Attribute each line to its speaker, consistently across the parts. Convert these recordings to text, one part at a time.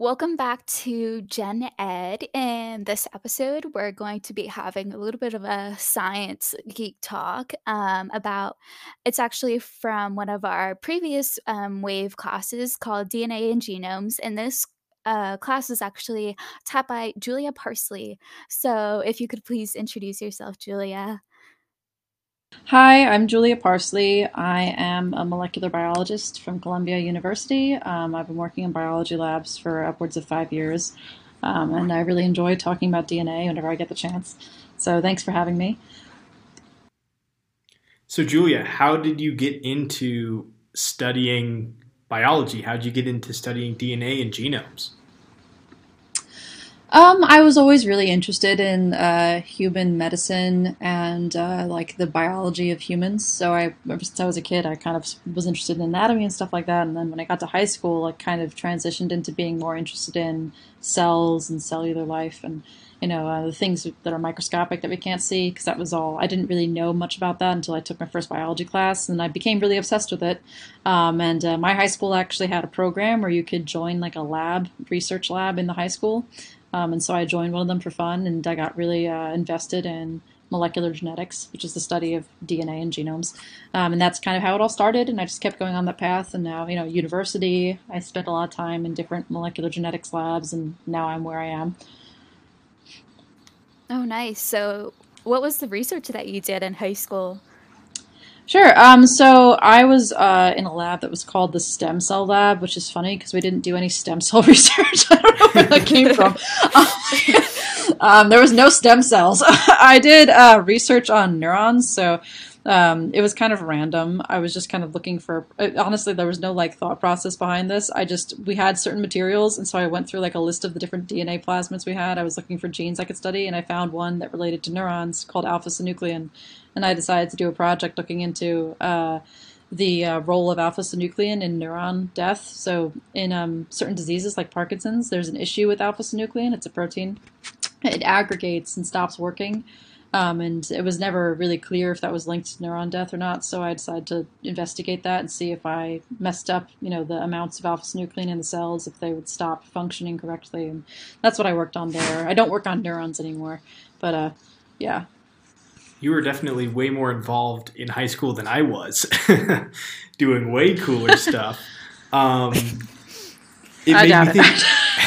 Speaker 1: Welcome back to Gen Ed. In this episode, we're going to be having a little bit of a science geek talk um, about it's actually from one of our previous um, wave classes called DNA and Genomes. And this uh, class is actually taught by Julia Parsley. So if you could please introduce yourself, Julia.
Speaker 2: Hi, I'm Julia Parsley. I am a molecular biologist from Columbia University. Um, I've been working in biology labs for upwards of five years, um, and I really enjoy talking about DNA whenever I get the chance. So thanks for having me.
Speaker 3: So, Julia, how did you get into studying biology? How did you get into studying DNA and genomes?
Speaker 2: Um, I was always really interested in uh, human medicine and uh, like the biology of humans. So I, ever since I was a kid, I kind of was interested in anatomy and stuff like that. And then when I got to high school, I kind of transitioned into being more interested in cells and cellular life and you know uh, the things that are microscopic that we can't see. Because that was all I didn't really know much about that until I took my first biology class, and I became really obsessed with it. Um, and uh, my high school actually had a program where you could join like a lab, research lab in the high school. Um, and so I joined one of them for fun, and I got really uh, invested in molecular genetics, which is the study of DNA and genomes. Um, and that's kind of how it all started. And I just kept going on that path. And now, you know, university, I spent a lot of time in different molecular genetics labs, and now I'm where I am.
Speaker 1: Oh, nice. So, what was the research that you did in high school?
Speaker 2: Sure. Um, so I was uh, in a lab that was called the Stem Cell Lab, which is funny because we didn't do any stem cell research. I don't know where that came from. um, there was no stem cells. I did uh, research on neurons, so um, it was kind of random. I was just kind of looking for. Uh, honestly, there was no like thought process behind this. I just we had certain materials, and so I went through like a list of the different DNA plasmids we had. I was looking for genes I could study, and I found one that related to neurons called alpha synuclein and I decided to do a project looking into uh, the uh, role of alpha synuclein in neuron death. So, in um, certain diseases like Parkinson's, there's an issue with alpha synuclein. It's a protein. It aggregates and stops working. Um, and it was never really clear if that was linked to neuron death or not. So I decided to investigate that and see if I messed up, you know, the amounts of alpha synuclein in the cells, if they would stop functioning correctly. And that's what I worked on there. I don't work on neurons anymore, but uh, yeah,
Speaker 3: you were definitely way more involved in high school than I was, doing way cooler stuff. Um, it I made me think.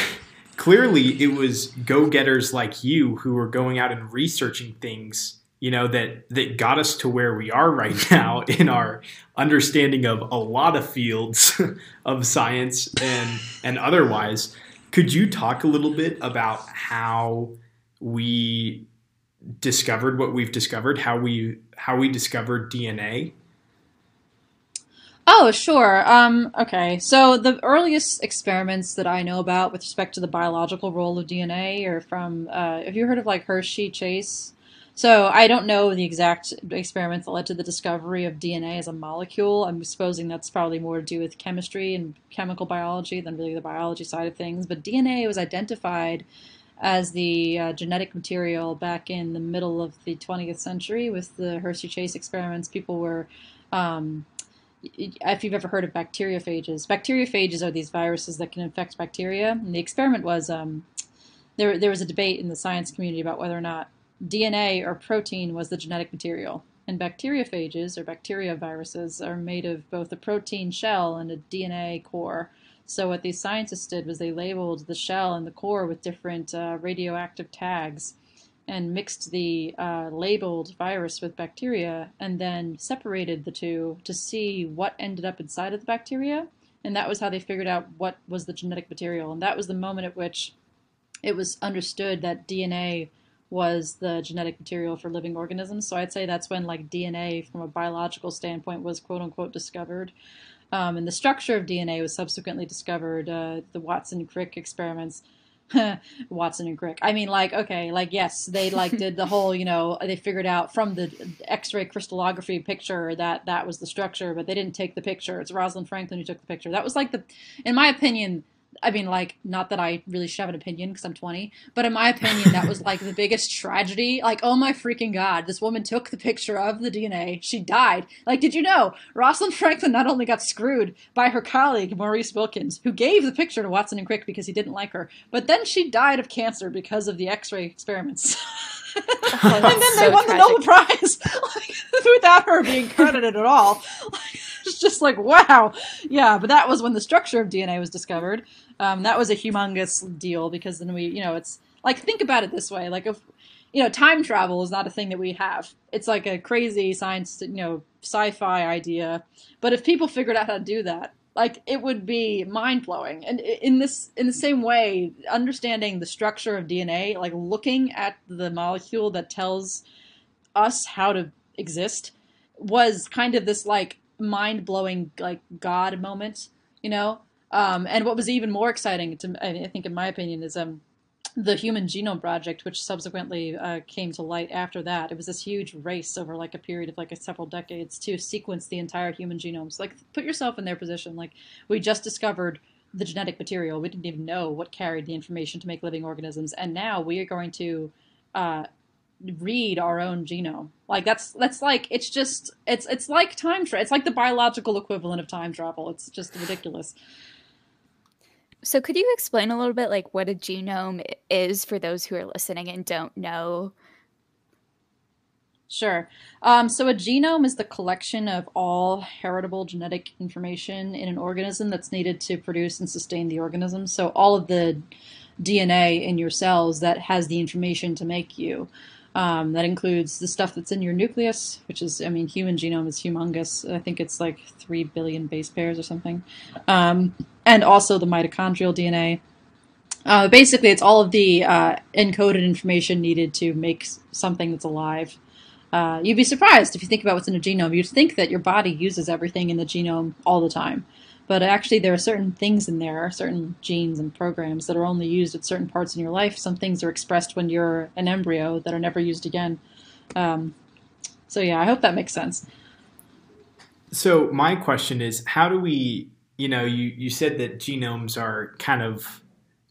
Speaker 3: clearly, it was go-getters like you who were going out and researching things. You know that that got us to where we are right now in our understanding of a lot of fields of science and and otherwise. Could you talk a little bit about how we discovered what we've discovered, how we how we discovered DNA?
Speaker 2: Oh, sure. Um, okay. So the earliest experiments that I know about with respect to the biological role of DNA are from. Uh, have you heard of like Hershey Chase? So I don't know the exact experiments that led to the discovery of DNA as a molecule. I'm supposing that's probably more to do with chemistry and chemical biology than really the biology side of things. But DNA was identified as the uh, genetic material back in the middle of the 20th century with the Hershey Chase experiments. People were, um, if you've ever heard of bacteriophages, bacteriophages are these viruses that can infect bacteria. And the experiment was um, there, there was a debate in the science community about whether or not DNA or protein was the genetic material. And bacteriophages, or bacteria viruses, are made of both a protein shell and a DNA core. So what these scientists did was they labeled the shell and the core with different uh, radioactive tags and mixed the uh, labeled virus with bacteria and then separated the two to see what ended up inside of the bacteria. And that was how they figured out what was the genetic material. And that was the moment at which it was understood that DNA was the genetic material for living organisms. So I'd say that's when like DNA from a biological standpoint was quote unquote discovered. Um, and the structure of DNA was subsequently discovered. Uh, the Watson Crick experiments. Watson and Crick. I mean, like, okay, like, yes, they like did the whole, you know, they figured out from the X-ray crystallography picture that that was the structure, but they didn't take the picture. It's Rosalind Franklin who took the picture. That was like the, in my opinion, I mean, like, not that I really should have an opinion because I'm 20, but in my opinion, that was like the biggest tragedy. Like, oh my freaking god, this woman took the picture of the DNA. She died. Like, did you know Rosalind Franklin not only got screwed by her colleague Maurice Wilkins, who gave the picture to Watson and Crick because he didn't like her, but then she died of cancer because of the X-ray experiments. Oh, and then they won tragic. the Nobel Prize like, without her being credited at all. Like, it's just like wow, yeah. But that was when the structure of DNA was discovered. Um, that was a humongous deal because then we, you know, it's like think about it this way: like if you know, time travel is not a thing that we have. It's like a crazy science, you know, sci-fi idea. But if people figured out how to do that, like it would be mind blowing. And in this, in the same way, understanding the structure of DNA, like looking at the molecule that tells us how to exist, was kind of this like mind blowing like God moment, you know. Um, and what was even more exciting, to I think, in my opinion, is um, the Human Genome Project, which subsequently uh, came to light after that. It was this huge race over like a period of like a several decades to sequence the entire human genomes. Like, put yourself in their position. Like, we just discovered the genetic material. We didn't even know what carried the information to make living organisms, and now we are going to uh, read our own genome. Like that's that's like it's just it's it's like time travel. It's like the biological equivalent of time travel. It's just ridiculous.
Speaker 1: So could you explain a little bit like what a genome is for those who are listening and don't know?
Speaker 2: Sure. Um, so a genome is the collection of all heritable genetic information in an organism that's needed to produce and sustain the organism. So all of the DNA in your cells that has the information to make you. Um, that includes the stuff that's in your nucleus, which is, I mean, human genome is humongous. I think it's like 3 billion base pairs or something. Um, and also the mitochondrial DNA. Uh, basically, it's all of the uh, encoded information needed to make something that's alive. Uh, you'd be surprised if you think about what's in a genome. You'd think that your body uses everything in the genome all the time. But actually, there are certain things in there, certain genes and programs that are only used at certain parts in your life. Some things are expressed when you're an embryo that are never used again. Um, so, yeah, I hope that makes sense.
Speaker 3: So, my question is how do we, you know, you, you said that genomes are kind of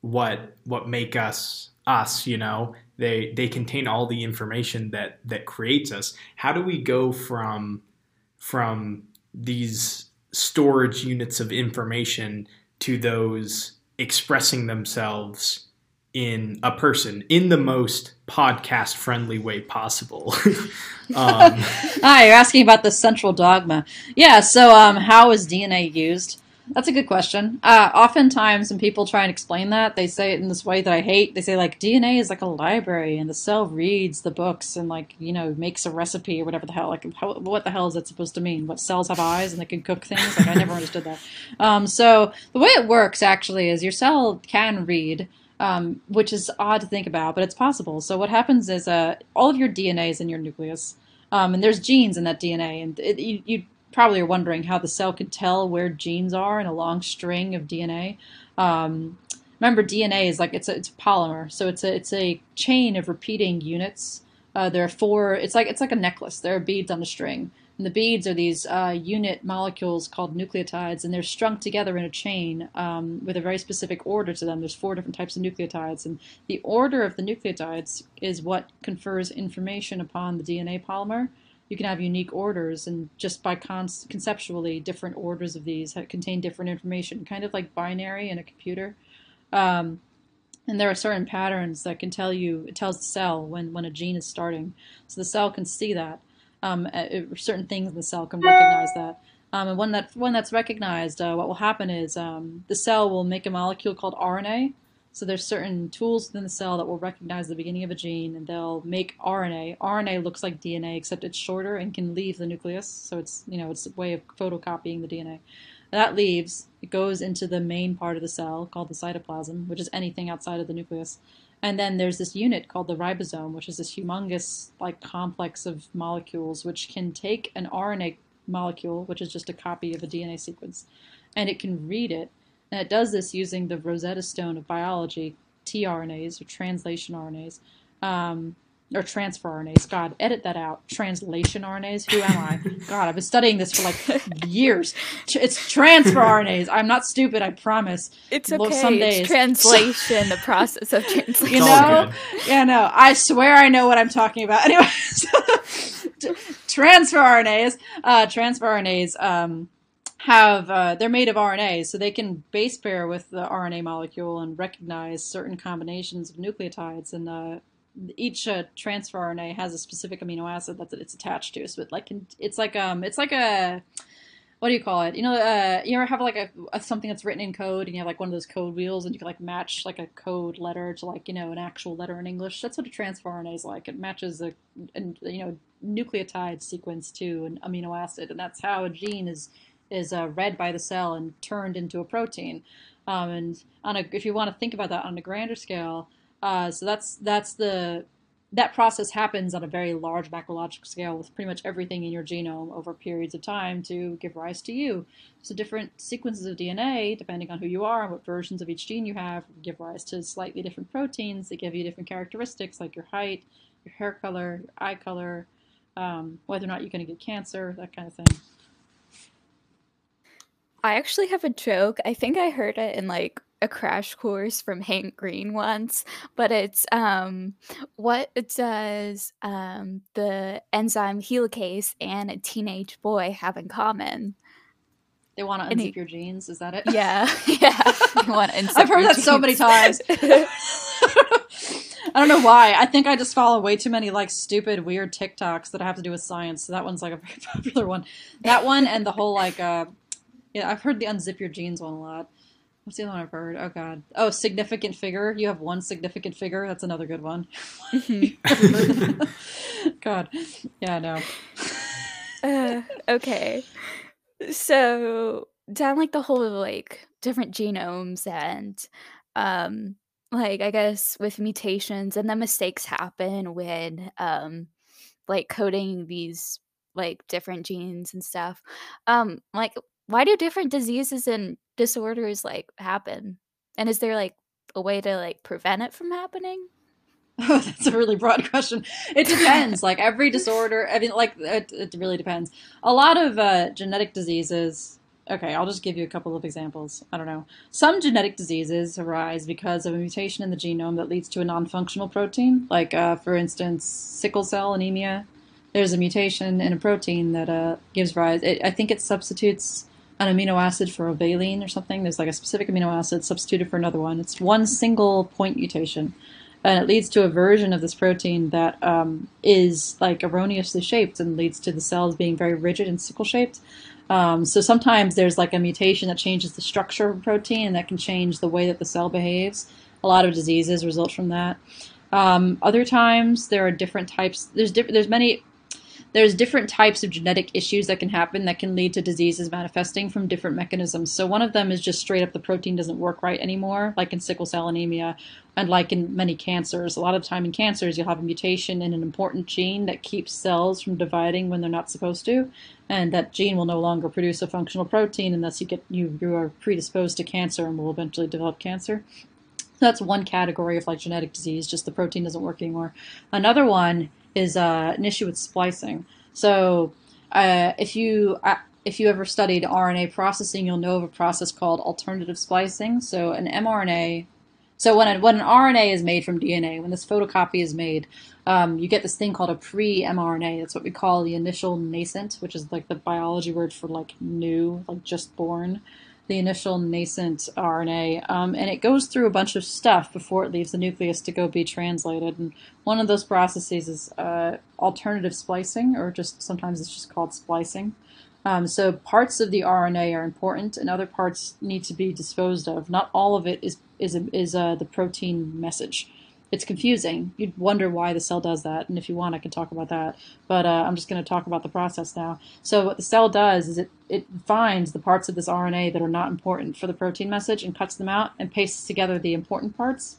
Speaker 3: what what make us us you know they they contain all the information that that creates us how do we go from from these storage units of information to those expressing themselves in a person in the most podcast friendly way possible.
Speaker 2: um, ah, you're asking about the central dogma. Yeah, so um, how is DNA used? That's a good question. Uh, oftentimes, when people try and explain that, they say it in this way that I hate. They say like DNA is like a library, and the cell reads the books and like you know makes a recipe or whatever the hell. Like, how, what the hell is that supposed to mean? What cells have eyes and they can cook things? Like, I never understood that. Um, so the way it works actually is your cell can read. Um, which is odd to think about, but it's possible. So what happens is uh, all of your DNA is in your nucleus, um, and there's genes in that DNA, and it, you, you probably are wondering how the cell can tell where genes are in a long string of DNA. Um, remember, DNA is like it's a, it's a polymer, so it's a it's a chain of repeating units. Uh, there are four. It's like it's like a necklace. There are beads on a string, and the beads are these uh, unit molecules called nucleotides, and they're strung together in a chain um, with a very specific order to them. There's four different types of nucleotides, and the order of the nucleotides is what confers information upon the DNA polymer you can have unique orders, and just by con- conceptually, different orders of these contain different information, kind of like binary in a computer. Um, and there are certain patterns that can tell you, it tells the cell when, when a gene is starting. So the cell can see that. Um, certain things in the cell can recognize that. Um, and when that when that's recognized, uh, what will happen is um, the cell will make a molecule called RNA, so there's certain tools within the cell that will recognize the beginning of a gene and they'll make RNA. RNA looks like DNA except it's shorter and can leave the nucleus. So it's you know it's a way of photocopying the DNA. That leaves, it goes into the main part of the cell called the cytoplasm, which is anything outside of the nucleus. And then there's this unit called the ribosome, which is this humongous like complex of molecules which can take an RNA molecule, which is just a copy of a DNA sequence, and it can read it and it does this using the Rosetta Stone of biology, tRNAs or translation RNAs. Um, or transfer RNAs. God, edit that out. Translation RNAs. Who am I? God, I've been studying this for like years. It's transfer RNAs. I'm not stupid. I promise.
Speaker 1: It's okay. some days. It's translation. the process of translation. You know?
Speaker 2: Yeah, no. I swear I know what I'm talking about. Anyway, transfer RNAs. Uh, transfer RNAs. Um, have uh, they're made of RNA, so they can base pair with the RNA molecule and recognize certain combinations of nucleotides. And uh, each uh, transfer RNA has a specific amino acid that it's attached to. So it like it's like um it's like a what do you call it? You know, uh, you ever have like a, a, something that's written in code, and you have like one of those code wheels, and you can like match like a code letter to like you know an actual letter in English. That's what a transfer RNA is like. It matches a, a you know nucleotide sequence to an amino acid, and that's how a gene is is uh, read by the cell and turned into a protein. Um, and on a, if you want to think about that on a grander scale, uh, so that's that's the that process happens on a very large macrological scale with pretty much everything in your genome over periods of time to give rise to you. So different sequences of DNA, depending on who you are and what versions of each gene you have, give rise to slightly different proteins that give you different characteristics like your height, your hair color, your eye color, um, whether or not you're going to get cancer, that kind of thing.
Speaker 1: I actually have a joke. I think I heard it in like a crash course from Hank Green once, but it's um what does um the enzyme helicase and a teenage boy have in common?
Speaker 2: They want to unzip he, your genes, is that it?
Speaker 1: Yeah. Yeah.
Speaker 2: want to I've heard that genes. so many times. I don't know why. I think I just follow way too many like stupid, weird TikToks that have to do with science. So that one's like a very popular one. That one and the whole like uh yeah, I've heard the unzip your jeans one a lot. What's the other one I've heard? Oh God. Oh, significant figure. You have one significant figure. That's another good one. Mm-hmm. God. Yeah. No.
Speaker 1: Uh, okay. So down like the whole like different genomes and um like I guess with mutations and then mistakes happen when um like coding these like different genes and stuff. Um like why do different diseases and disorders like happen? And is there like a way to like prevent it from happening?
Speaker 2: Oh, that's a really broad question. It depends. like every disorder, I mean, like it, it really depends. A lot of uh, genetic diseases. Okay, I'll just give you a couple of examples. I don't know. Some genetic diseases arise because of a mutation in the genome that leads to a non-functional protein. Like, uh, for instance, sickle cell anemia. There's a mutation in a protein that uh, gives rise. It, I think it substitutes an amino acid for a valine or something. There's like a specific amino acid substituted for another one. It's one single point mutation, and it leads to a version of this protein that um, is like erroneously shaped and leads to the cells being very rigid and sickle shaped. Um, so sometimes there's like a mutation that changes the structure of a protein and that can change the way that the cell behaves. A lot of diseases result from that. Um, other times there are different types. There's different. There's many there's different types of genetic issues that can happen that can lead to diseases manifesting from different mechanisms. So one of them is just straight up the protein doesn't work right anymore, like in sickle cell anemia and like in many cancers. A lot of time in cancers you'll have a mutation in an important gene that keeps cells from dividing when they're not supposed to, and that gene will no longer produce a functional protein and thus you get you you are predisposed to cancer and will eventually develop cancer. that's one category of like genetic disease, just the protein doesn't work anymore. Another one is uh, an issue with splicing. So uh, if you uh, if you ever studied RNA processing, you'll know of a process called alternative splicing. So an mRNA, so when, a, when an RNA is made from DNA, when this photocopy is made, um, you get this thing called a pre-mRNA. That's what we call the initial nascent, which is like the biology word for like new, like just born the initial nascent RNA, um, and it goes through a bunch of stuff before it leaves the nucleus to go be translated. And one of those processes is uh, alternative splicing, or just sometimes it's just called splicing. Um, so parts of the RNA are important, and other parts need to be disposed of. Not all of it is is is uh, the protein message it's confusing. You'd wonder why the cell does that, and if you want, I can talk about that. But uh, I'm just going to talk about the process now. So what the cell does is it it finds the parts of this RNA that are not important for the protein message and cuts them out and pastes together the important parts.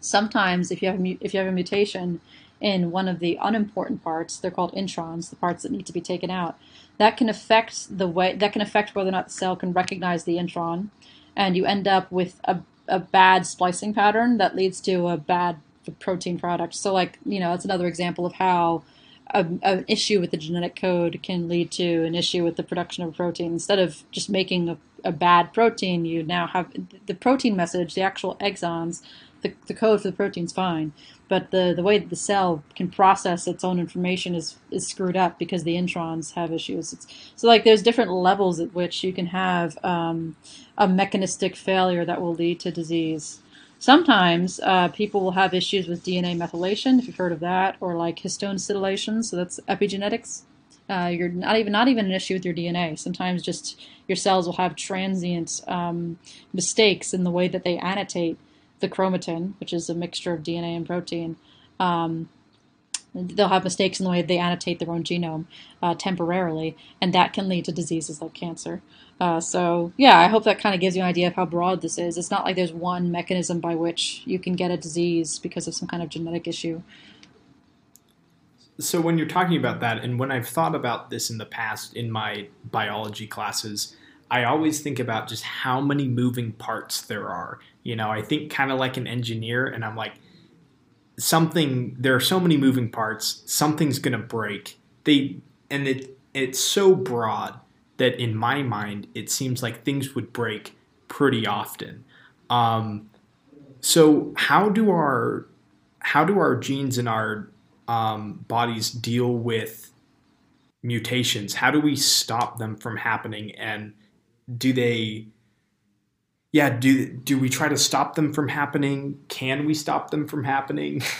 Speaker 2: Sometimes, if you have if you have a mutation in one of the unimportant parts, they're called introns, the parts that need to be taken out. That can affect the way that can affect whether or not the cell can recognize the intron, and you end up with a a bad splicing pattern that leads to a bad protein product. So like you know that's another example of how a, an issue with the genetic code can lead to an issue with the production of a protein. Instead of just making a, a bad protein, you now have the protein message, the actual exons, the, the code for the protein's fine, but the, the way that the cell can process its own information is, is screwed up because the introns have issues. It's, so like there's different levels at which you can have um, a mechanistic failure that will lead to disease. Sometimes uh, people will have issues with DNA methylation, if you've heard of that, or like histone acetylation. So that's epigenetics. Uh, you're not even not even an issue with your DNA. Sometimes just your cells will have transient um, mistakes in the way that they annotate the chromatin, which is a mixture of DNA and protein. Um, they'll have mistakes in the way they annotate their own genome uh, temporarily, and that can lead to diseases like cancer. Uh, so, yeah, I hope that kind of gives you an idea of how broad this is. It's not like there's one mechanism by which you can get a disease because of some kind of genetic issue.
Speaker 3: So, when you're talking about that, and when I've thought about this in the past in my biology classes, I always think about just how many moving parts there are. You know, I think kind of like an engineer, and I'm like, something, there are so many moving parts, something's to break. They, and it, it's so broad that in my mind it seems like things would break pretty often. Um, so how do our how do our genes in our um, bodies deal with mutations? How do we stop them from happening? And do they yeah do do we try to stop them from happening can we stop them from happening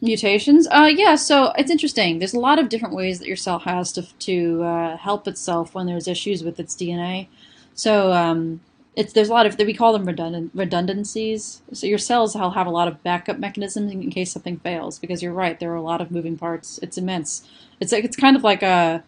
Speaker 2: Mutations? Uh, yeah, so it's interesting. There's a lot of different ways that your cell has to, to uh, help itself when there's issues with its DNA. So um, it's there's a lot of we call them redundant redundancies. So your cells will have a lot of backup mechanisms in case something fails. Because you're right, there are a lot of moving parts. It's immense. It's like it's kind of like a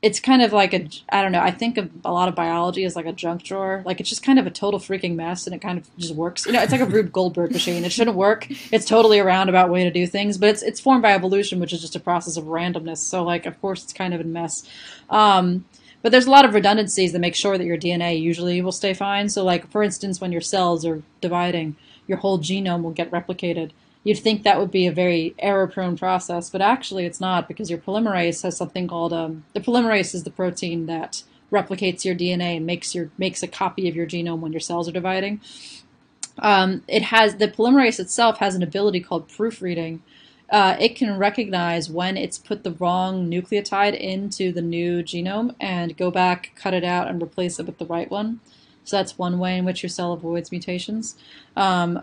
Speaker 2: it's kind of like a I don't know. I think of a lot of biology as like a junk drawer. Like it's just kind of a total freaking mess, and it kind of just works. You know, it's like a Rube Goldberg machine. It shouldn't work. It's totally a roundabout way to do things, but it's it's formed by evolution, which is just a process of randomness. So like, of course, it's kind of a mess. Um, but there's a lot of redundancies that make sure that your DNA usually will stay fine. So like, for instance, when your cells are dividing, your whole genome will get replicated you'd think that would be a very error-prone process, but actually it's not because your polymerase has something called um, the polymerase is the protein that replicates your DNA and makes your makes a copy of your genome when your cells are dividing. Um, it has the polymerase itself has an ability called proofreading. Uh, it can recognize when it's put the wrong nucleotide into the new genome and go back, cut it out, and replace it with the right one. So that's one way in which your cell avoids mutations. Um,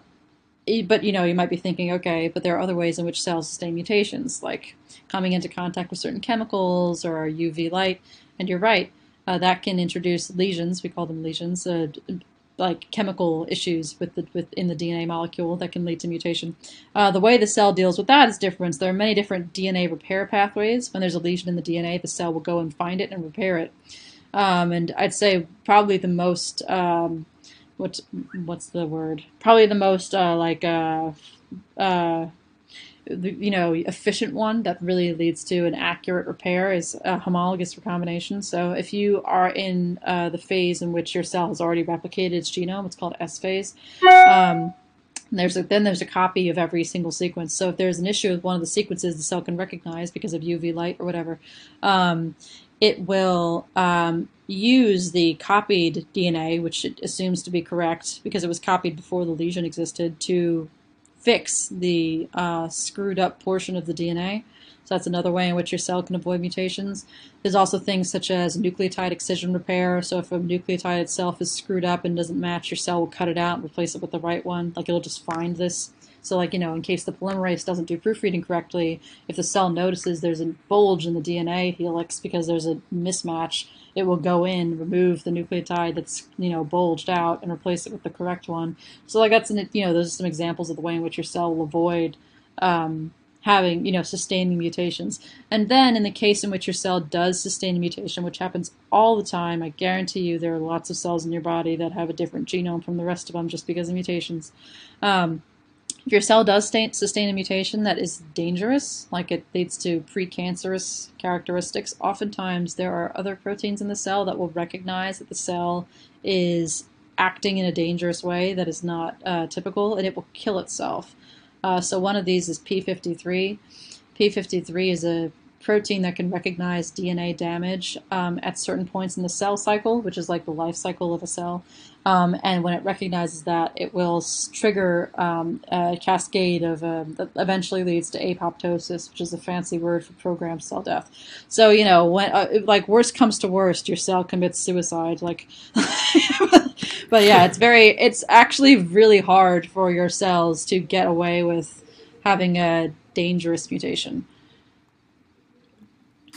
Speaker 2: but you know you might be thinking okay but there are other ways in which cells sustain mutations like coming into contact with certain chemicals or uv light and you're right uh, that can introduce lesions we call them lesions uh, like chemical issues with the within the DNA molecule that can lead to mutation. Uh, the way the cell deals with that is different. There are many different DNA repair pathways. When there's a lesion in the DNA, the cell will go and find it and repair it. Um, and I'd say probably the most um, what's what's the word? Probably the most uh, like uh, uh, you know efficient one that really leads to an accurate repair is a homologous recombination. So if you are in uh, the phase in which your cell has already replicated its genome, it's called S phase. Um, there's a, then there's a copy of every single sequence. So if there's an issue with one of the sequences the cell can recognize because of UV light or whatever, um, it will um, use the copied DNA, which it assumes to be correct because it was copied before the lesion existed, to fix the uh, screwed up portion of the DNA. So that's another way in which your cell can avoid mutations. There's also things such as nucleotide excision repair. So if a nucleotide itself is screwed up and doesn't match, your cell will cut it out and replace it with the right one. Like it'll just find this so, like, you know, in case the polymerase doesn't do proofreading correctly, if the cell notices there's a bulge in the DNA helix because there's a mismatch, it will go in, remove the nucleotide that's, you know, bulged out and replace it with the correct one. So, like, that's, an, you know, those are some examples of the way in which your cell will avoid um, having, you know, sustaining mutations. And then in the case in which your cell does sustain a mutation, which happens all the time, I guarantee you there are lots of cells in your body that have a different genome from the rest of them just because of mutations. Um, if your cell does sustain a mutation that is dangerous, like it leads to precancerous characteristics, oftentimes there are other proteins in the cell that will recognize that the cell is acting in a dangerous way that is not uh, typical, and it will kill itself. Uh, so one of these is P53. P53 is a protein that can recognize DNA damage um, at certain points in the cell cycle, which is like the life cycle of a cell. Um, and when it recognizes that, it will trigger um, a cascade of um, that eventually leads to apoptosis, which is a fancy word for programmed cell death. So you know, when uh, like worst comes to worst, your cell commits suicide. Like, but yeah, it's very, it's actually really hard for your cells to get away with having a dangerous mutation.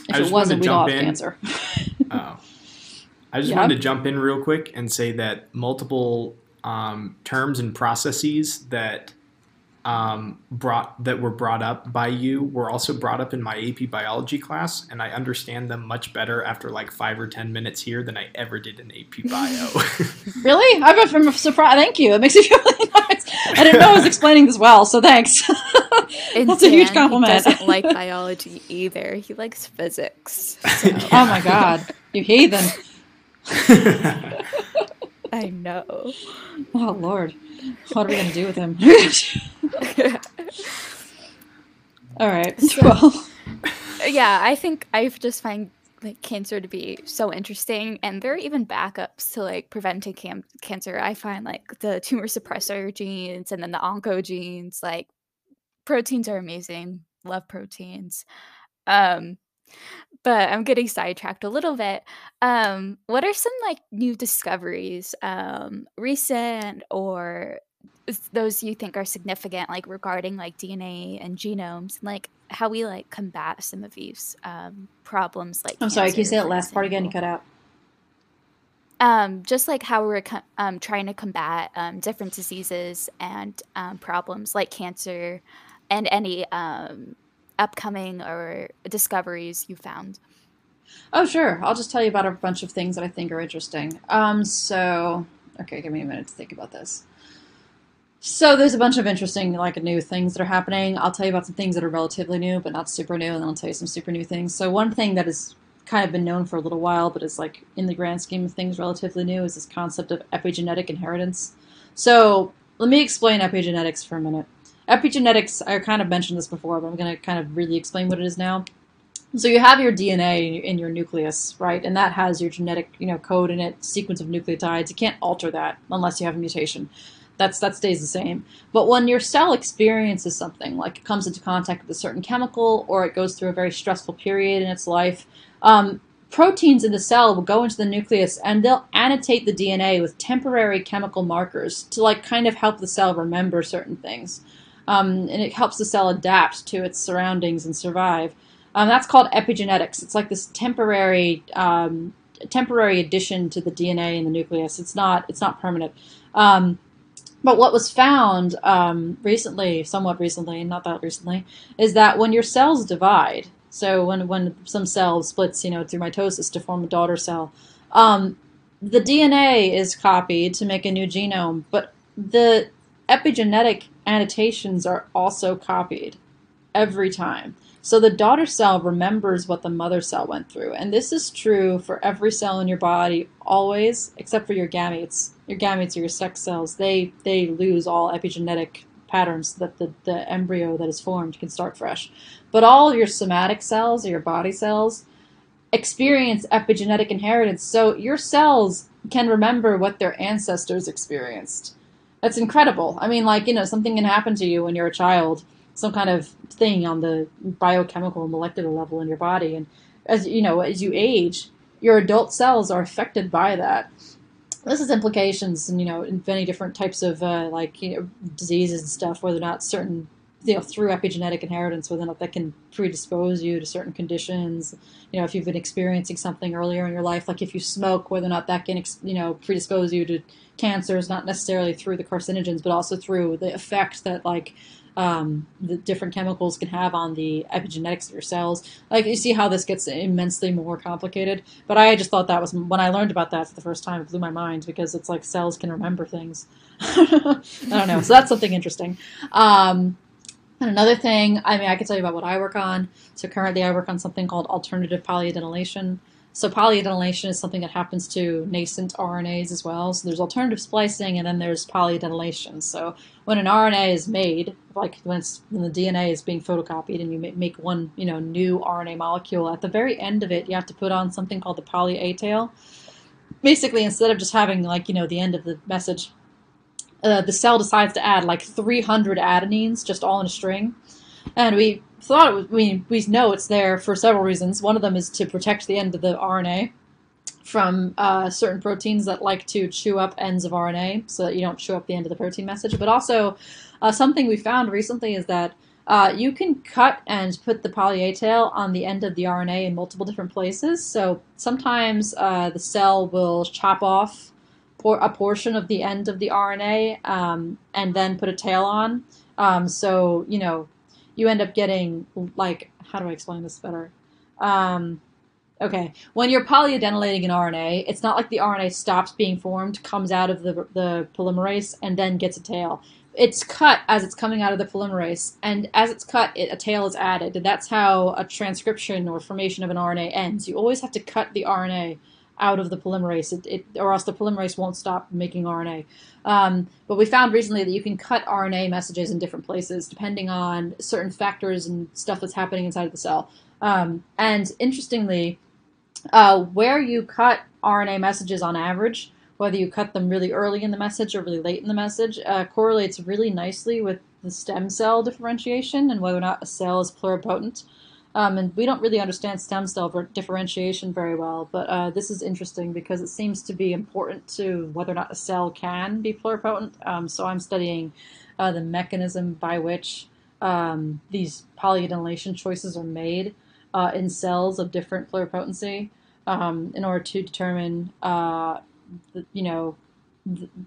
Speaker 2: If it wasn't, we'd all have cancer.
Speaker 3: oh. I just yep. wanted to jump in real quick and say that multiple um, terms and processes that um, brought that were brought up by you were also brought up in my AP biology class, and I understand them much better after like five or ten minutes here than I ever did in AP bio.
Speaker 2: really? I'm surprised. Thank you. It makes me feel really nice. I didn't know I was explaining this well, so thanks.
Speaker 1: That's Dan, a huge compliment. He doesn't like biology either. He likes physics. So.
Speaker 2: oh my god, you heathen!
Speaker 1: I know.
Speaker 2: Oh Lord, what are we gonna do with him? All right. Well,
Speaker 1: yeah, I think I just find like cancer to be so interesting, and there are even backups to like preventing cam- cancer. I find like the tumor suppressor genes and then the oncogenes, like proteins are amazing. Love proteins. Um, but I'm getting sidetracked a little bit. Um, what are some like new discoveries, um, recent or those you think are significant, like regarding like DNA and genomes, and like how we like combat some of these um, problems? Like,
Speaker 2: I'm sorry, can you say that last part again? You cut out.
Speaker 1: Um, just like how we're um, trying to combat um, different diseases and um, problems like cancer and any um, upcoming or discoveries you found?
Speaker 2: Oh, sure. I'll just tell you about a bunch of things that I think are interesting. Um, so, okay, give me a minute to think about this. So there's a bunch of interesting, like, new things that are happening. I'll tell you about some things that are relatively new, but not super new, and then I'll tell you some super new things. So one thing that has kind of been known for a little while, but is like in the grand scheme of things relatively new, is this concept of epigenetic inheritance. So let me explain epigenetics for a minute. Epigenetics, I kind of mentioned this before, but I'm going to kind of really explain what it is now. So you have your DNA in your nucleus, right? And that has your genetic, you know, code in it, sequence of nucleotides. You can't alter that unless you have a mutation. That's that stays the same. But when your cell experiences something, like it comes into contact with a certain chemical, or it goes through a very stressful period in its life, um, proteins in the cell will go into the nucleus and they'll annotate the DNA with temporary chemical markers to like kind of help the cell remember certain things um, and it helps the cell adapt to its surroundings and survive. Um, that's called epigenetics. It's like this temporary um, temporary addition to the DNA in the nucleus. It's not it's not permanent. Um, but what was found um, recently, somewhat recently, not that recently, is that when your cells divide, so when when some cell splits, you know, through mitosis to form a daughter cell, um, the DNA is copied to make a new genome, but the epigenetic annotations are also copied every time. So the daughter cell remembers what the mother cell went through. And this is true for every cell in your body always, except for your gametes. Your gametes are your sex cells. They they lose all epigenetic patterns so that the, the embryo that is formed can start fresh. But all your somatic cells or your body cells experience epigenetic inheritance. So your cells can remember what their ancestors experienced. That's incredible. I mean, like, you know, something can happen to you when you're a child, some kind of thing on the biochemical and molecular level in your body. And as you know, as you age, your adult cells are affected by that. This has implications, and you know, in many different types of uh, like you know, diseases and stuff. Whether or not certain you know through epigenetic inheritance whether or not that can predispose you to certain conditions you know if you've been experiencing something earlier in your life like if you smoke whether or not that can you know predispose you to cancers not necessarily through the carcinogens but also through the effect that like um, the different chemicals can have on the epigenetics of your cells. Like you see how this gets immensely more complicated. But I just thought that was when I learned about that for the first time, it blew my mind because it's like cells can remember things. I don't know. So that's something interesting. Um, and another thing, I mean, I can tell you about what I work on. So currently, I work on something called alternative polyadenylation. So polyadenylation is something that happens to nascent RNAs as well. So there's alternative splicing, and then there's polyadenylation. So when an RNA is made, like when, when the DNA is being photocopied, and you make one, you know, new RNA molecule, at the very end of it, you have to put on something called the poly A tail. Basically, instead of just having like you know the end of the message, uh, the cell decides to add like 300 adenines just all in a string, and we thought it was, we, we know it's there for several reasons. One of them is to protect the end of the RNA from uh, certain proteins that like to chew up ends of RNA so that you don't chew up the end of the protein message. But also, uh, something we found recently is that uh, you can cut and put the poly A tail on the end of the RNA in multiple different places. So sometimes uh, the cell will chop off por- a portion of the end of the RNA um, and then put a tail on. Um, so, you know, you end up getting like how do I explain this better? Um, okay, when you're polyadenylating an RNA, it's not like the RNA stops being formed, comes out of the the polymerase, and then gets a tail. It's cut as it's coming out of the polymerase, and as it's cut, it, a tail is added. That's how a transcription or formation of an RNA ends. You always have to cut the RNA out of the polymerase, it, it, or else the polymerase won't stop making RNA. Um, but we found recently that you can cut RNA messages in different places depending on certain factors and stuff that's happening inside of the cell. Um, and interestingly, uh, where you cut RNA messages on average, whether you cut them really early in the message or really late in the message, uh, correlates really nicely with the stem cell differentiation and whether or not a cell is pluripotent. Um, and we don't really understand stem cell differentiation very well, but uh, this is interesting because it seems to be important to whether or not a cell can be pluripotent. Um, so I'm studying uh, the mechanism by which um, these polyadenylation choices are made uh, in cells of different pluripotency um, in order to determine, uh, the, you know,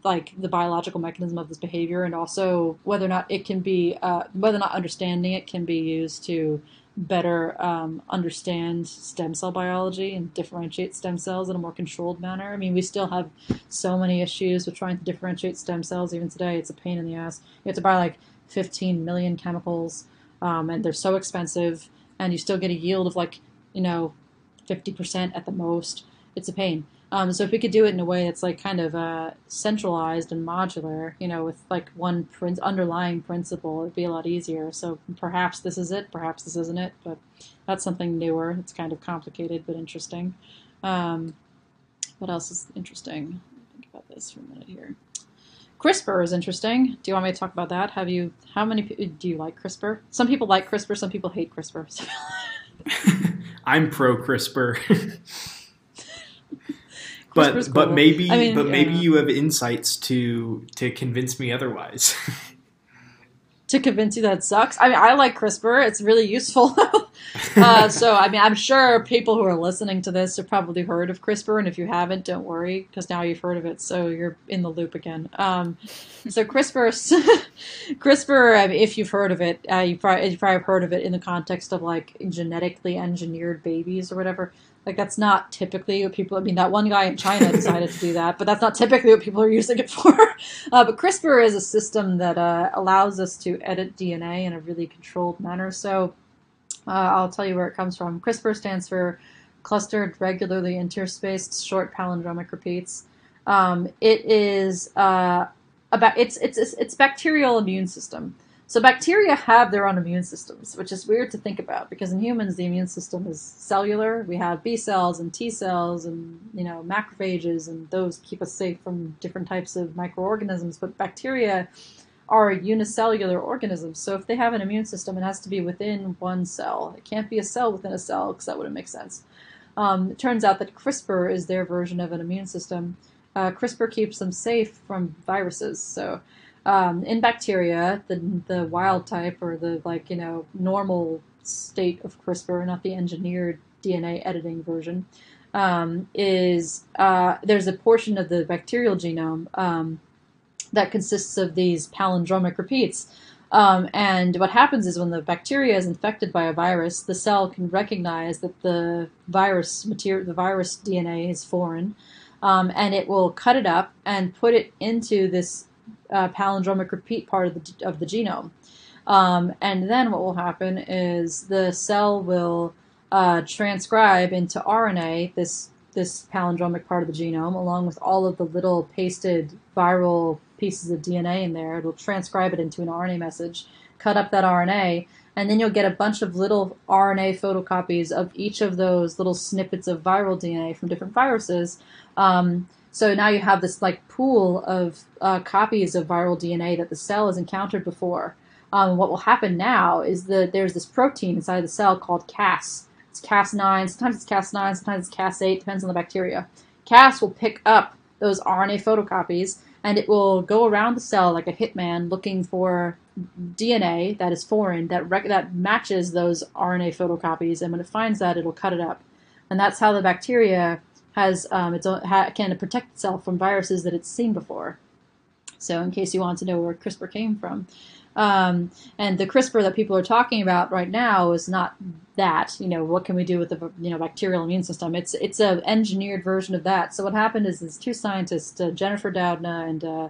Speaker 2: like the biological mechanism of this behavior and also whether or not it can be uh, whether or not understanding it can be used to better um, understand stem cell biology and differentiate stem cells in a more controlled manner. I mean, we still have so many issues with trying to differentiate stem cells even today. It's a pain in the ass. You have to buy like 15 million chemicals, um, and they're so expensive, and you still get a yield of like, you know, 50% at the most. It's a pain. Um, so if we could do it in a way that's like kind of uh, centralized and modular, you know, with like one prin- underlying principle, it'd be a lot easier. So perhaps this is it, perhaps this isn't it, but that's something newer. It's kind of complicated but interesting. Um, what else is interesting? Think about this for a minute here. CRISPR is interesting. Do you want me to talk about that? Have you? How many do you like CRISPR? Some people like CRISPR. Some people hate CRISPR.
Speaker 3: I'm pro CRISPR. but but maybe I mean, but maybe you have insights to to convince me otherwise.
Speaker 2: to convince you that sucks. I mean, I like CRISPR; it's really useful. uh, so, I mean, I'm sure people who are listening to this have probably heard of CRISPR, and if you haven't, don't worry because now you've heard of it, so you're in the loop again. Um, so, CRISPR, CRISPR, I mean, if you've heard of it, uh, you probably you probably have heard of it in the context of like genetically engineered babies or whatever. Like that's not typically what people. I mean, that one guy in China decided to do that, but that's not typically what people are using it for. Uh, but CRISPR is a system that uh, allows us to edit DNA in a really controlled manner. So uh, I'll tell you where it comes from. CRISPR stands for Clustered Regularly Interspaced Short Palindromic Repeats. Um, it is uh, about it's it's it's bacterial immune system. So bacteria have their own immune systems, which is weird to think about because in humans the immune system is cellular. We have B cells and T cells and you know macrophages and those keep us safe from different types of microorganisms, but bacteria are unicellular organisms. So if they have an immune system, it has to be within one cell. It can't be a cell within a cell because that wouldn't make sense. Um, it turns out that CRISPR is their version of an immune system. Uh, CRISPR keeps them safe from viruses. So um, in bacteria, the the wild type or the like you know normal state of CRISPR, not the engineered DNA editing version, um, is uh, there's a portion of the bacterial genome um, that consists of these palindromic repeats. Um, and what happens is when the bacteria is infected by a virus, the cell can recognize that the virus material, the virus DNA is foreign, um, and it will cut it up and put it into this uh, palindromic repeat part of the, of the genome. Um, and then what will happen is the cell will uh, transcribe into RNA this this palindromic part of the genome, along with all of the little pasted viral pieces of DNA in there. It'll transcribe it into an RNA message, cut up that RNA, and then you'll get a bunch of little RNA photocopies of each of those little snippets of viral DNA from different viruses. Um, so now you have this like pool of uh, copies of viral DNA that the cell has encountered before. Um, what will happen now is that there's this protein inside the cell called Cas it's Cas9, sometimes it's Cas9, sometimes it's Cas8, depends on the bacteria. Cas will pick up those RNA photocopies and it will go around the cell like a hitman looking for DNA that is foreign that rec- that matches those RNA photocopies, and when it finds that, it'll cut it up, and that's how the bacteria has um, its own, ha- can protect itself from viruses that it's seen before. So, in case you want to know where CRISPR came from, um, and the CRISPR that people are talking about right now is not that. You know, what can we do with the you know bacterial immune system? It's it's an engineered version of that. So what happened is these two scientists, uh, Jennifer Doudna and uh,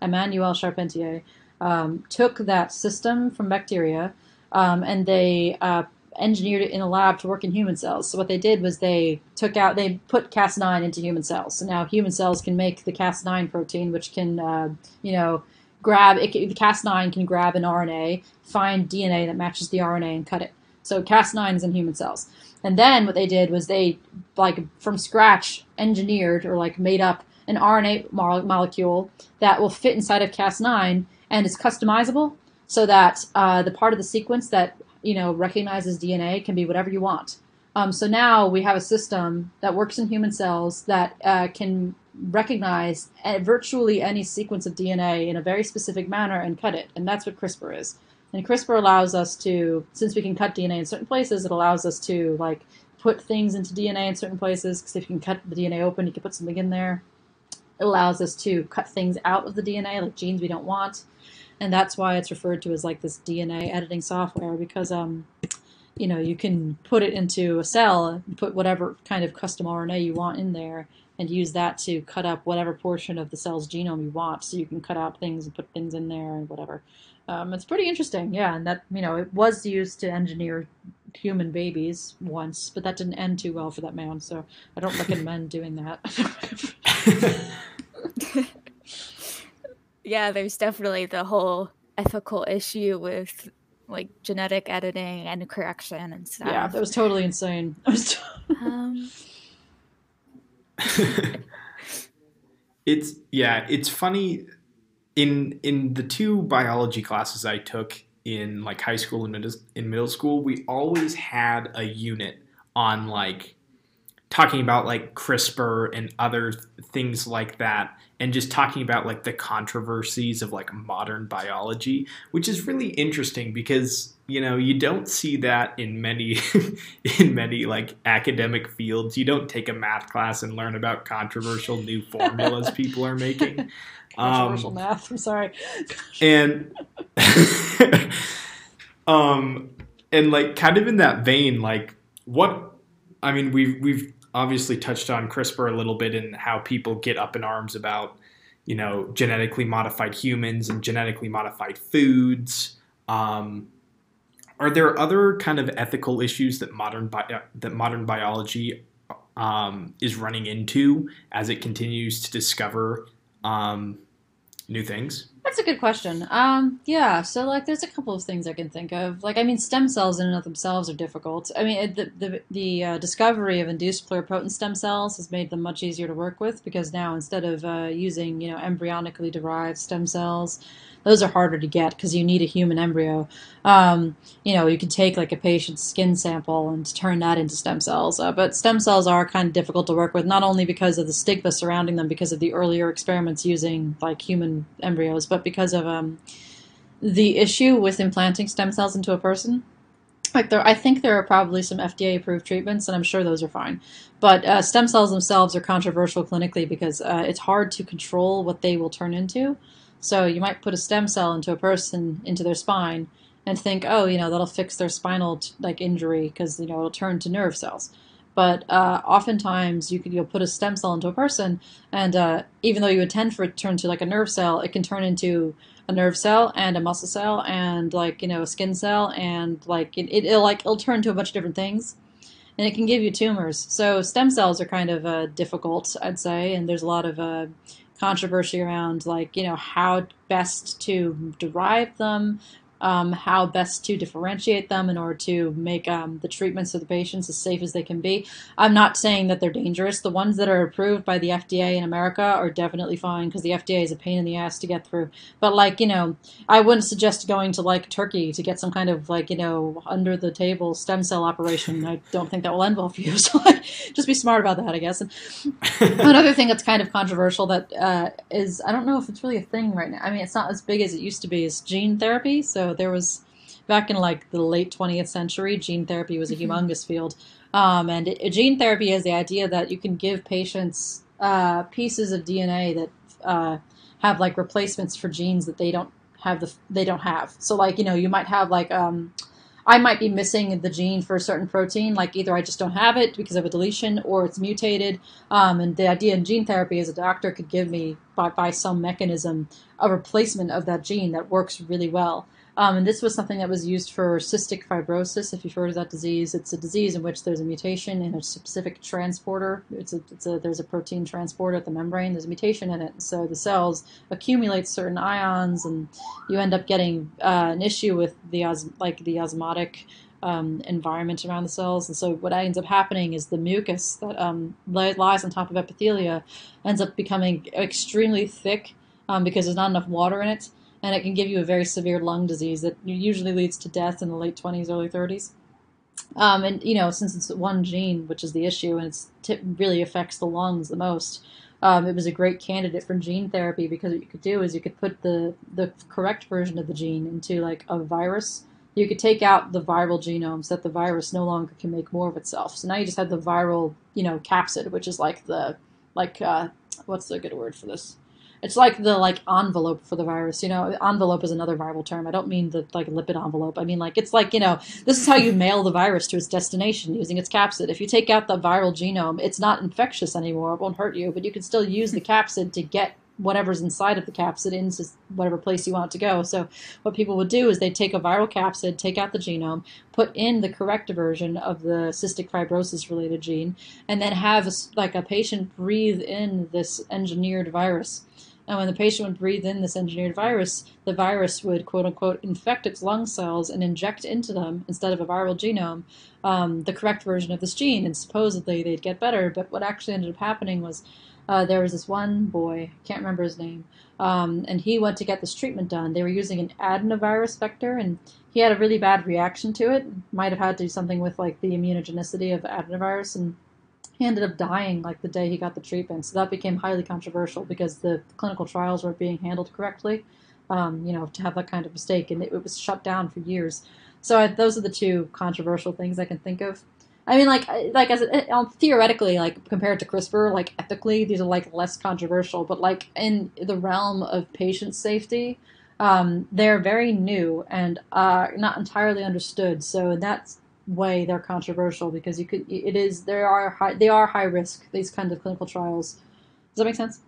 Speaker 2: Emmanuelle Charpentier, um, took that system from bacteria um, and they uh, engineered it in a lab to work in human cells. So what they did was they took out, they put Cas9 into human cells. So now human cells can make the Cas9 protein, which can, uh, you know, grab it, the Cas9 can grab an RNA, find DNA that matches the RNA, and cut it. So Cas9 is in human cells. And then what they did was they, like, from scratch, engineered or like made up an RNA mo- molecule that will fit inside of Cas9 and is customizable so that uh, the part of the sequence that you know recognizes DNA can be whatever you want. Um, so now we have a system that works in human cells that uh, can recognize virtually any sequence of DNA in a very specific manner and cut it. And that's what CRISPR is. And CRISPR allows us to, since we can cut DNA in certain places, it allows us to like put things into DNA in certain places. Because if you can cut the DNA open, you can put something in there. It allows us to cut things out of the DNA, like genes we don't want. And that's why it's referred to as like this DNA editing software because um, you know, you can put it into a cell, put whatever kind of custom RNA you want in there, and use that to cut up whatever portion of the cell's genome you want. So you can cut out things and put things in there and whatever. Um, it's pretty interesting, yeah. And that you know, it was used to engineer human babies once, but that didn't end too well for that man. So I don't recommend doing that.
Speaker 1: yeah, there's definitely the whole ethical issue with like genetic editing and correction and stuff.
Speaker 2: Yeah, that was totally insane. um,
Speaker 3: it's yeah, it's funny in in the two biology classes I took in like high school and in middle school, we always had a unit on like talking about like CRISPR and other things like that and just talking about like the controversies of like modern biology, which is really interesting because you know you don't see that in many in many like academic fields. You don't take a math class and learn about controversial new formulas people are making.
Speaker 2: Controversial um, math. I'm sorry.
Speaker 3: And um and like kind of in that vein, like what I mean, we've we've obviously touched on CRISPR a little bit and how people get up in arms about, you know, genetically modified humans and genetically modified foods. Um, are there other kind of ethical issues that modern bi- that modern biology um, is running into as it continues to discover um, new things?
Speaker 2: That's a good question. Um, yeah, so like, there's a couple of things I can think of. Like, I mean, stem cells in and of themselves are difficult. I mean, the the the uh, discovery of induced pluripotent stem cells has made them much easier to work with because now instead of uh, using you know embryonically derived stem cells, those are harder to get because you need a human embryo. Um, you know, you can take like a patient's skin sample and turn that into stem cells. Uh, but stem cells are kind of difficult to work with, not only because of the stigma surrounding them, because of the earlier experiments using like human embryos, but because of um, the issue with implanting stem cells into a person like there i think there are probably some fda approved treatments and i'm sure those are fine but uh, stem cells themselves are controversial clinically because uh, it's hard to control what they will turn into so you might put a stem cell into a person into their spine and think, oh, you know, that'll fix their spinal like injury because you know it'll turn to nerve cells. But uh, oftentimes you could you'll put a stem cell into a person, and uh, even though you intend for it to turn to like a nerve cell, it can turn into a nerve cell and a muscle cell and like you know a skin cell and like it, it will like it'll turn to a bunch of different things and it can give you tumors. So stem cells are kind of uh, difficult, I'd say, and there's a lot of uh, controversy around like you know how best to derive them, um, how best to differentiate them in order to make um, the treatments of the patients as safe as they can be. I'm not saying that they're dangerous. The ones that are approved by the FDA in America are definitely fine because the FDA is a pain in the ass to get through. But like you know, I wouldn't suggest going to like Turkey to get some kind of like you know under the table stem cell operation. I don't think that will end well for you. So like, just be smart about that, I guess. And another thing that's kind of controversial that uh, is I don't know if it's really a thing right now. I mean, it's not as big as it used to be. Is gene therapy. So there was back in like the late 20th century, gene therapy was a mm-hmm. humongous field. Um, and it, gene therapy is the idea that you can give patients uh, pieces of DNA that uh, have like replacements for genes that they don't have the they don't have. So like you know you might have like um, I might be missing the gene for a certain protein, like either I just don't have it because of a deletion or it's mutated. Um, and the idea in gene therapy is a doctor could give me by, by some mechanism a replacement of that gene that works really well. Um, and this was something that was used for cystic fibrosis. If you've heard of that disease, it's a disease in which there's a mutation in a specific transporter. It's a, it's a there's a protein transporter at the membrane. There's a mutation in it, so the cells accumulate certain ions, and you end up getting uh, an issue with the os- like the osmotic um, environment around the cells. And so what ends up happening is the mucus that um, lies on top of epithelia ends up becoming extremely thick um, because there's not enough water in it and it can give you a very severe lung disease that usually leads to death in the late 20s, early 30s. Um, and you know, since it's one gene, which is the issue, and it really affects the lungs the most, um, it was a great candidate for gene therapy because what you could do is you could put the the correct version of the gene into like a virus. You could take out the viral genome so that the virus no longer can make more of itself. So now you just have the viral, you know, capsid, which is like the like uh, what's the good word for this? It's like the like envelope for the virus. You know, envelope is another viral term. I don't mean the like lipid envelope. I mean like it's like you know this is how you mail the virus to its destination using its capsid. If you take out the viral genome, it's not infectious anymore. It won't hurt you, but you can still use the capsid to get whatever's inside of the capsid into whatever place you want it to go. So what people would do is they take a viral capsid, take out the genome, put in the correct version of the cystic fibrosis related gene, and then have like a patient breathe in this engineered virus. And when the patient would breathe in this engineered virus, the virus would quote unquote infect its lung cells and inject into them, instead of a viral genome, um, the correct version of this gene. And supposedly they'd get better. But what actually ended up happening was uh, there was this one boy, can't remember his name, um, and he went to get this treatment done. They were using an adenovirus vector, and he had a really bad reaction to it. Might have had to do something with like the immunogenicity of adenovirus, and ended up dying like the day he got the treatment. So that became highly controversial because the clinical trials weren't being handled correctly. Um, you know, to have that kind of mistake, and it, it was shut down for years. So I, those are the two controversial things I can think of. I mean, like, like as it, um, theoretically, like compared to CRISPR, like ethically, these are like less controversial. But like in the realm of patient safety, um, they're very new and uh, not entirely understood. So that's way they're controversial because you could it is there are high, they are high risk these kinds of clinical trials. Does that make sense?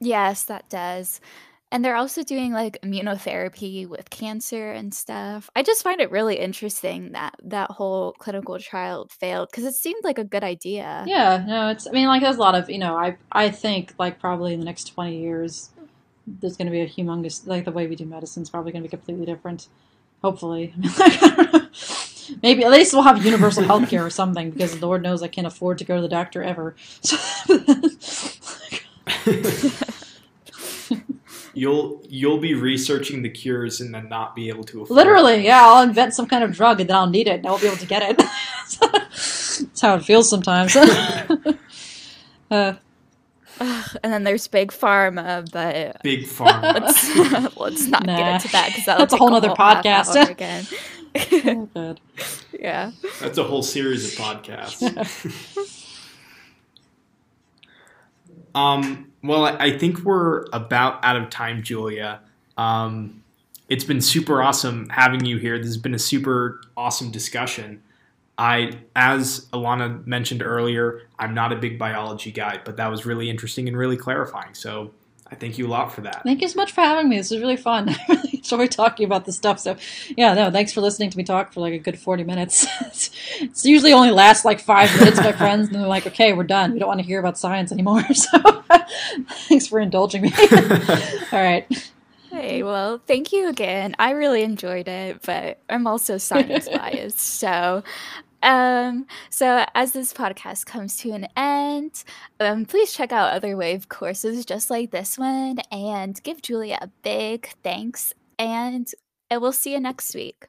Speaker 1: Yes, that does. And they're also doing like immunotherapy with cancer and stuff. I just find it really interesting that that whole clinical trial failed because it seemed like a good idea.
Speaker 2: Yeah, no, it's. I mean, like there's a lot of you know. I I think like probably in the next twenty years, there's going to be a humongous like the way we do medicine is probably going to be completely different. Hopefully, maybe at least we'll have universal health care or something because Lord knows I can't afford to go to the doctor ever.
Speaker 3: you'll you'll be researching the cures and then not be able to afford
Speaker 2: literally it. yeah i'll invent some kind of drug and then i'll need it and i won't be able to get it that's how it feels sometimes
Speaker 1: uh, and then there's big pharma, but
Speaker 3: big pharma.
Speaker 1: let's, let's not nah. get into that because
Speaker 2: that's a whole other podcast
Speaker 1: again.
Speaker 2: oh,
Speaker 1: yeah,
Speaker 3: that's a whole series of podcasts. um, well, I think we're about out of time, Julia. Um, it's been super awesome having you here. This has been a super awesome discussion. I, as Alana mentioned earlier, I'm not a big biology guy, but that was really interesting and really clarifying. So I thank you a lot for that.
Speaker 2: Thank you so much for having me. This was really fun. I really enjoy talking about this stuff. So, yeah, no, thanks for listening to me talk for like a good 40 minutes. it's usually only lasts like five minutes, my friends, and they're like, okay, we're done. We don't want to hear about science anymore. So, thanks for indulging me. All right.
Speaker 1: Hey, well, thank you again. I really enjoyed it, but I'm also science biased. So, um, so as this podcast comes to an end, um, please check out other wave courses just like this one and give Julia a big thanks. And, I we'll see you next week.